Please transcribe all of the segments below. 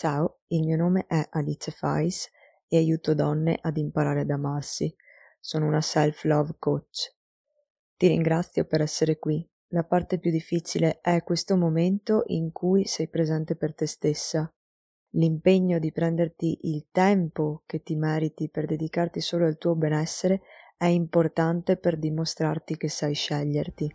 Ciao, il mio nome è Alice Fais e aiuto donne ad imparare ad amarsi. Sono una self-love coach. Ti ringrazio per essere qui. La parte più difficile è questo momento in cui sei presente per te stessa. L'impegno di prenderti il tempo che ti meriti per dedicarti solo al tuo benessere è importante per dimostrarti che sai sceglierti.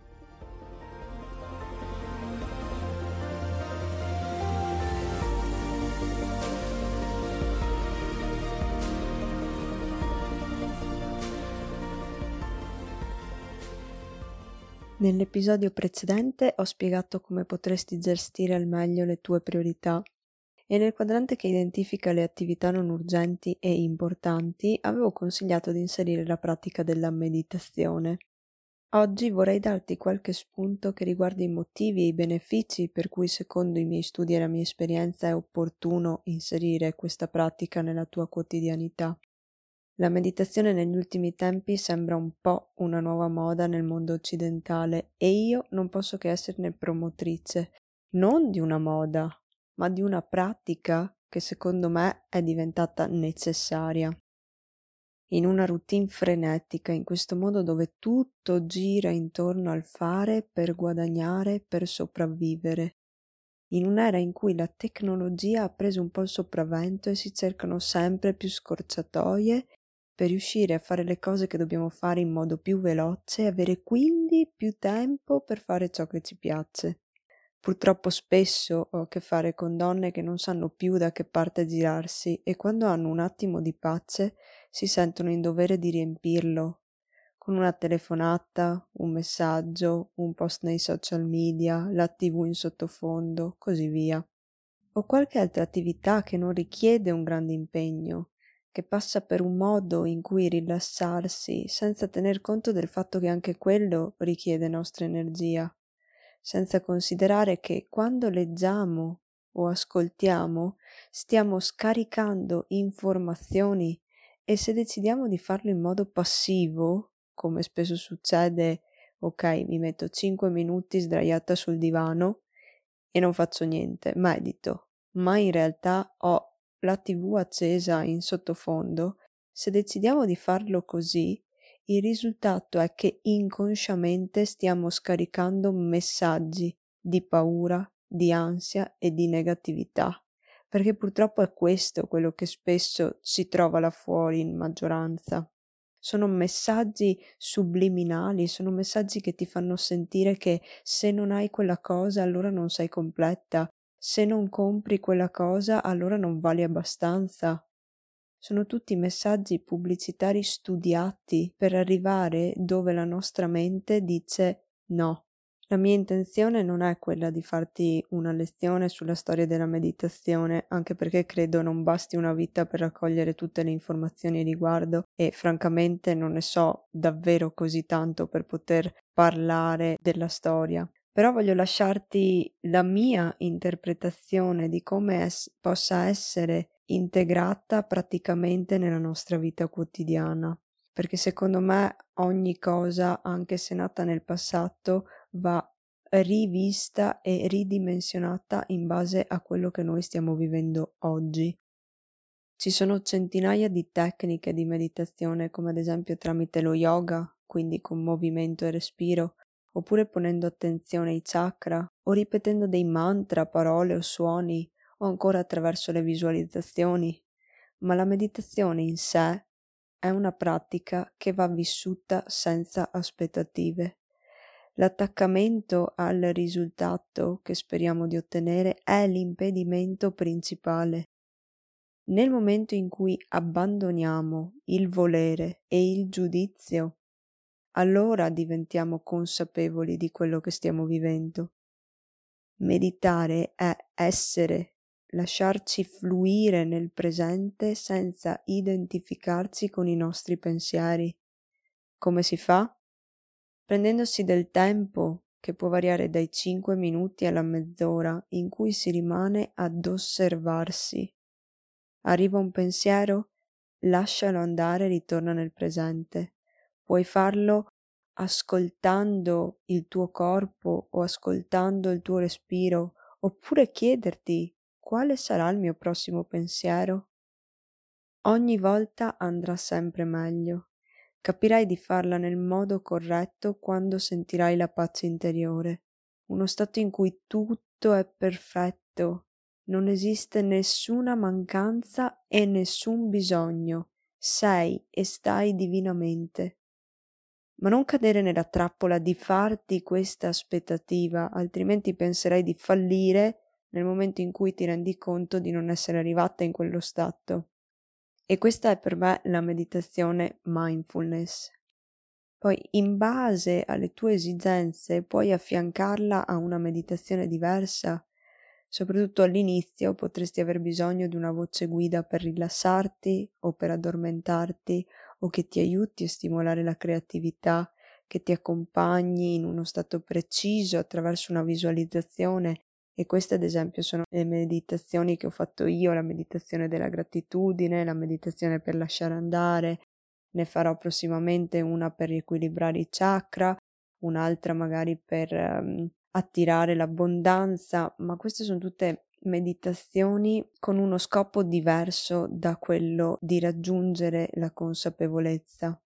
Nell'episodio precedente ho spiegato come potresti gestire al meglio le tue priorità e nel quadrante che identifica le attività non urgenti e importanti avevo consigliato di inserire la pratica della meditazione. Oggi vorrei darti qualche spunto che riguarda i motivi e i benefici per cui secondo i miei studi e la mia esperienza è opportuno inserire questa pratica nella tua quotidianità. La meditazione negli ultimi tempi sembra un po' una nuova moda nel mondo occidentale e io non posso che esserne promotrice, non di una moda, ma di una pratica che secondo me è diventata necessaria. In una routine frenetica, in questo modo dove tutto gira intorno al fare per guadagnare, per sopravvivere. In un'era in cui la tecnologia ha preso un po' il sopravvento e si cercano sempre più scorciatoie per riuscire a fare le cose che dobbiamo fare in modo più veloce e avere quindi più tempo per fare ciò che ci piace. Purtroppo spesso ho a che fare con donne che non sanno più da che parte girarsi e quando hanno un attimo di pace si sentono in dovere di riempirlo con una telefonata, un messaggio, un post nei social media, la tv in sottofondo, così via. O qualche altra attività che non richiede un grande impegno, che passa per un modo in cui rilassarsi senza tener conto del fatto che anche quello richiede nostra energia, senza considerare che quando leggiamo o ascoltiamo stiamo scaricando informazioni e se decidiamo di farlo in modo passivo, come spesso succede, ok, mi metto 5 minuti sdraiata sul divano e non faccio niente, medito, ma in realtà ho la tv accesa in sottofondo, se decidiamo di farlo così, il risultato è che inconsciamente stiamo scaricando messaggi di paura, di ansia e di negatività, perché purtroppo è questo quello che spesso si trova là fuori in maggioranza. Sono messaggi subliminali, sono messaggi che ti fanno sentire che se non hai quella cosa allora non sei completa, se non compri quella cosa allora non vali abbastanza. Sono tutti messaggi pubblicitari studiati per arrivare dove la nostra mente dice no. La mia intenzione non è quella di farti una lezione sulla storia della meditazione, anche perché credo non basti una vita per raccogliere tutte le informazioni a riguardo e francamente non ne so davvero così tanto per poter parlare della storia però voglio lasciarti la mia interpretazione di come es- possa essere integrata praticamente nella nostra vita quotidiana, perché secondo me ogni cosa, anche se nata nel passato, va rivista e ridimensionata in base a quello che noi stiamo vivendo oggi. Ci sono centinaia di tecniche di meditazione, come ad esempio tramite lo yoga, quindi con movimento e respiro, oppure ponendo attenzione ai chakra, o ripetendo dei mantra, parole o suoni, o ancora attraverso le visualizzazioni. Ma la meditazione in sé è una pratica che va vissuta senza aspettative. L'attaccamento al risultato che speriamo di ottenere è l'impedimento principale. Nel momento in cui abbandoniamo il volere e il giudizio allora diventiamo consapevoli di quello che stiamo vivendo. Meditare è essere, lasciarci fluire nel presente senza identificarci con i nostri pensieri. Come si fa? Prendendosi del tempo, che può variare dai 5 minuti alla mezz'ora, in cui si rimane ad osservarsi. Arriva un pensiero? Lascialo andare e ritorna nel presente. Puoi farlo ascoltando il tuo corpo o ascoltando il tuo respiro, oppure chiederti quale sarà il mio prossimo pensiero? Ogni volta andrà sempre meglio. Capirai di farla nel modo corretto quando sentirai la pace interiore, uno stato in cui tutto è perfetto, non esiste nessuna mancanza e nessun bisogno, sei e stai divinamente. Ma non cadere nella trappola di farti questa aspettativa, altrimenti penserai di fallire nel momento in cui ti rendi conto di non essere arrivata in quello stato. E questa è per me la meditazione mindfulness. Poi, in base alle tue esigenze, puoi affiancarla a una meditazione diversa. Soprattutto all'inizio potresti aver bisogno di una voce guida per rilassarti o per addormentarti o che ti aiuti a stimolare la creatività, che ti accompagni in uno stato preciso attraverso una visualizzazione. E queste ad esempio sono le meditazioni che ho fatto io, la meditazione della gratitudine, la meditazione per lasciare andare, ne farò prossimamente una per riequilibrare i chakra, un'altra magari per um, attirare l'abbondanza, ma queste sono tutte meditazioni con uno scopo diverso da quello di raggiungere la consapevolezza.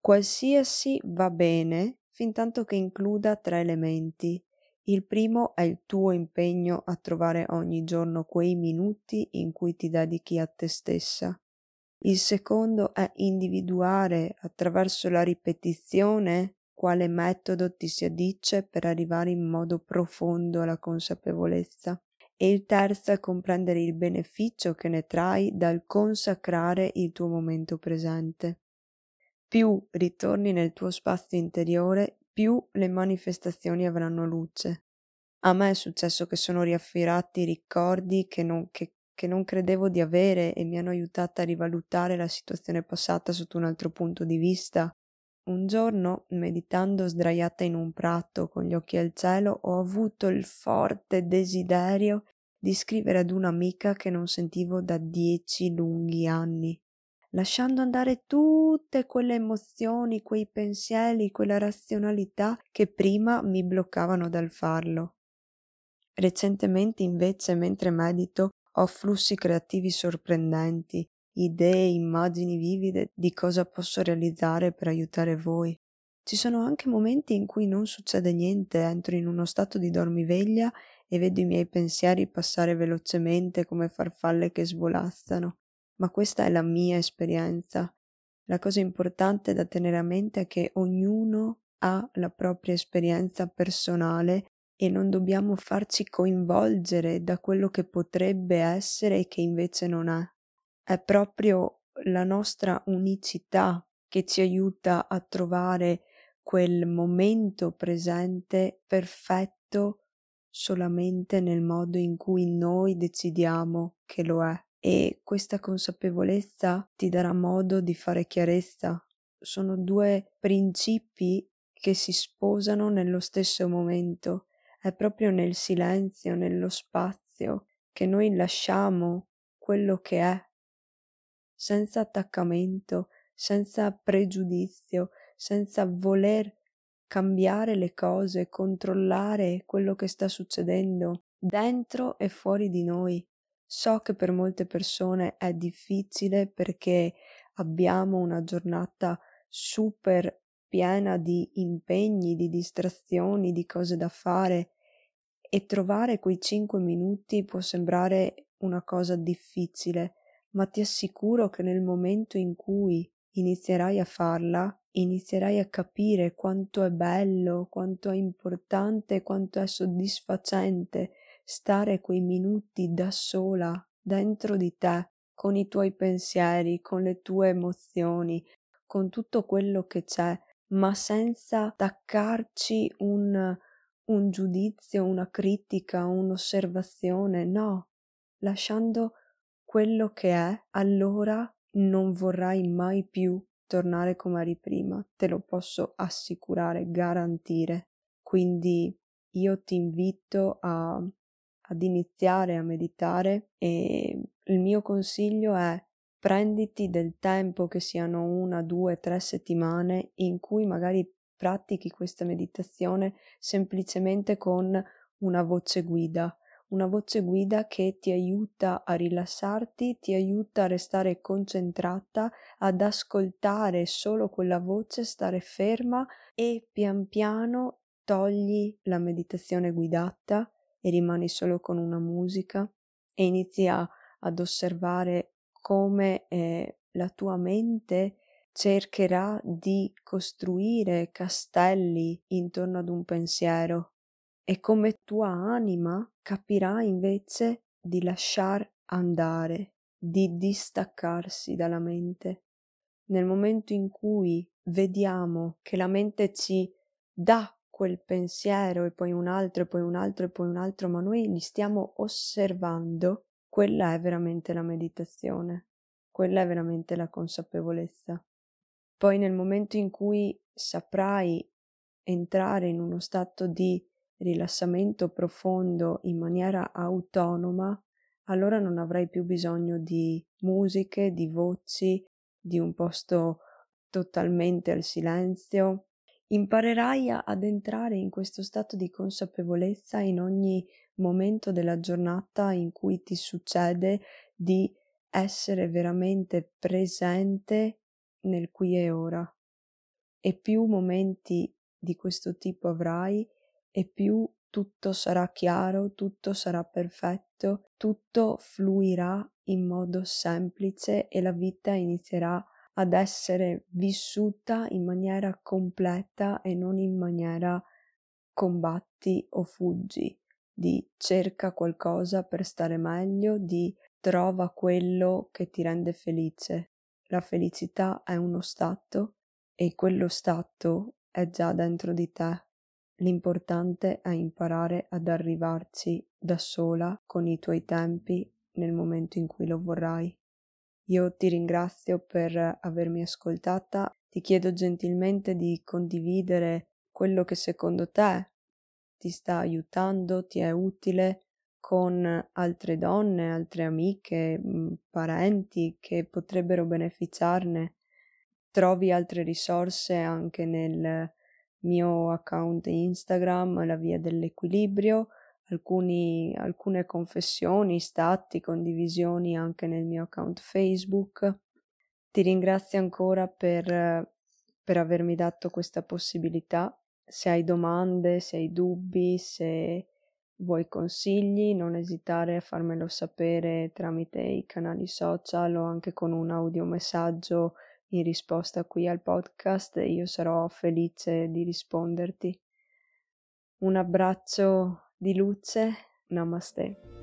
Qualsiasi va bene fin tanto che includa tre elementi. Il primo è il tuo impegno a trovare ogni giorno quei minuti in cui ti dedichi a te stessa. Il secondo è individuare attraverso la ripetizione quale metodo ti si addice per arrivare in modo profondo alla consapevolezza e il terzo è comprendere il beneficio che ne trai dal consacrare il tuo momento presente. Più ritorni nel tuo spazio interiore, più le manifestazioni avranno luce. A me è successo che sono riaffiorati ricordi che non, che, che non credevo di avere e mi hanno aiutata a rivalutare la situazione passata sotto un altro punto di vista. Un giorno, meditando sdraiata in un prato con gli occhi al cielo, ho avuto il forte desiderio di scrivere ad un'amica che non sentivo da dieci lunghi anni, lasciando andare tutte quelle emozioni, quei pensieri, quella razionalità che prima mi bloccavano dal farlo. Recentemente invece, mentre medito, ho flussi creativi sorprendenti, idee, immagini vivide di cosa posso realizzare per aiutare voi. Ci sono anche momenti in cui non succede niente, entro in uno stato di dormiveglia e vedo i miei pensieri passare velocemente come farfalle che svolazzano. Ma questa è la mia esperienza. La cosa importante da tenere a mente è che ognuno ha la propria esperienza personale e non dobbiamo farci coinvolgere da quello che potrebbe essere e che invece non è è proprio la nostra unicità che ci aiuta a trovare quel momento presente perfetto solamente nel modo in cui noi decidiamo che lo è e questa consapevolezza ti darà modo di fare chiarezza. Sono due principi che si sposano nello stesso momento. È proprio nel silenzio, nello spazio, che noi lasciamo quello che è senza attaccamento, senza pregiudizio, senza voler cambiare le cose, controllare quello che sta succedendo dentro e fuori di noi. So che per molte persone è difficile perché abbiamo una giornata super piena di impegni, di distrazioni, di cose da fare e trovare quei cinque minuti può sembrare una cosa difficile, ma ti assicuro che nel momento in cui inizierai a farla, inizierai a capire quanto è bello, quanto è importante, quanto è soddisfacente stare quei minuti da sola dentro di te, con i tuoi pensieri, con le tue emozioni, con tutto quello che c'è, ma senza attaccarci un, un giudizio, una critica, un'osservazione, no, lasciando quello che è, allora non vorrai mai più tornare come eri prima, te lo posso assicurare, garantire. Quindi io ti invito a, ad iniziare a meditare e il mio consiglio è prenditi del tempo che siano una, due, tre settimane in cui magari pratichi questa meditazione semplicemente con una voce guida una voce guida che ti aiuta a rilassarti, ti aiuta a restare concentrata, ad ascoltare solo quella voce, stare ferma e pian piano togli la meditazione guidata e rimani solo con una musica e inizi a, ad osservare come eh, la tua mente cercherà di costruire castelli intorno ad un pensiero e come tua anima capirà invece di lasciar andare, di distaccarsi dalla mente. Nel momento in cui vediamo che la mente ci dà quel pensiero e poi un altro e poi un altro e poi un altro, ma noi li stiamo osservando, quella è veramente la meditazione, quella è veramente la consapevolezza. Poi nel momento in cui saprai entrare in uno stato di rilassamento profondo in maniera autonoma, allora non avrai più bisogno di musiche, di voci, di un posto totalmente al silenzio. Imparerai ad entrare in questo stato di consapevolezza in ogni momento della giornata in cui ti succede di essere veramente presente nel qui e ora. E più momenti di questo tipo avrai, e più tutto sarà chiaro, tutto sarà perfetto, tutto fluirà in modo semplice e la vita inizierà ad essere vissuta in maniera completa e non in maniera combatti o fuggi, di cerca qualcosa per stare meglio, di trova quello che ti rende felice. La felicità è uno stato e quello stato è già dentro di te. L'importante è imparare ad arrivarci da sola con i tuoi tempi nel momento in cui lo vorrai. Io ti ringrazio per avermi ascoltata, ti chiedo gentilmente di condividere quello che secondo te ti sta aiutando, ti è utile con altre donne, altre amiche, mm, parenti che potrebbero beneficiarne. Trovi altre risorse anche nel mio account Instagram, la via dell'equilibrio, alcuni, alcune confessioni, stati, condivisioni anche nel mio account Facebook. Ti ringrazio ancora per, per avermi dato questa possibilità. Se hai domande, se hai dubbi, se vuoi consigli, non esitare a farmelo sapere tramite i canali social o anche con un audiomessaggio in risposta qui al podcast io sarò felice di risponderti. Un abbraccio di luce, namaste.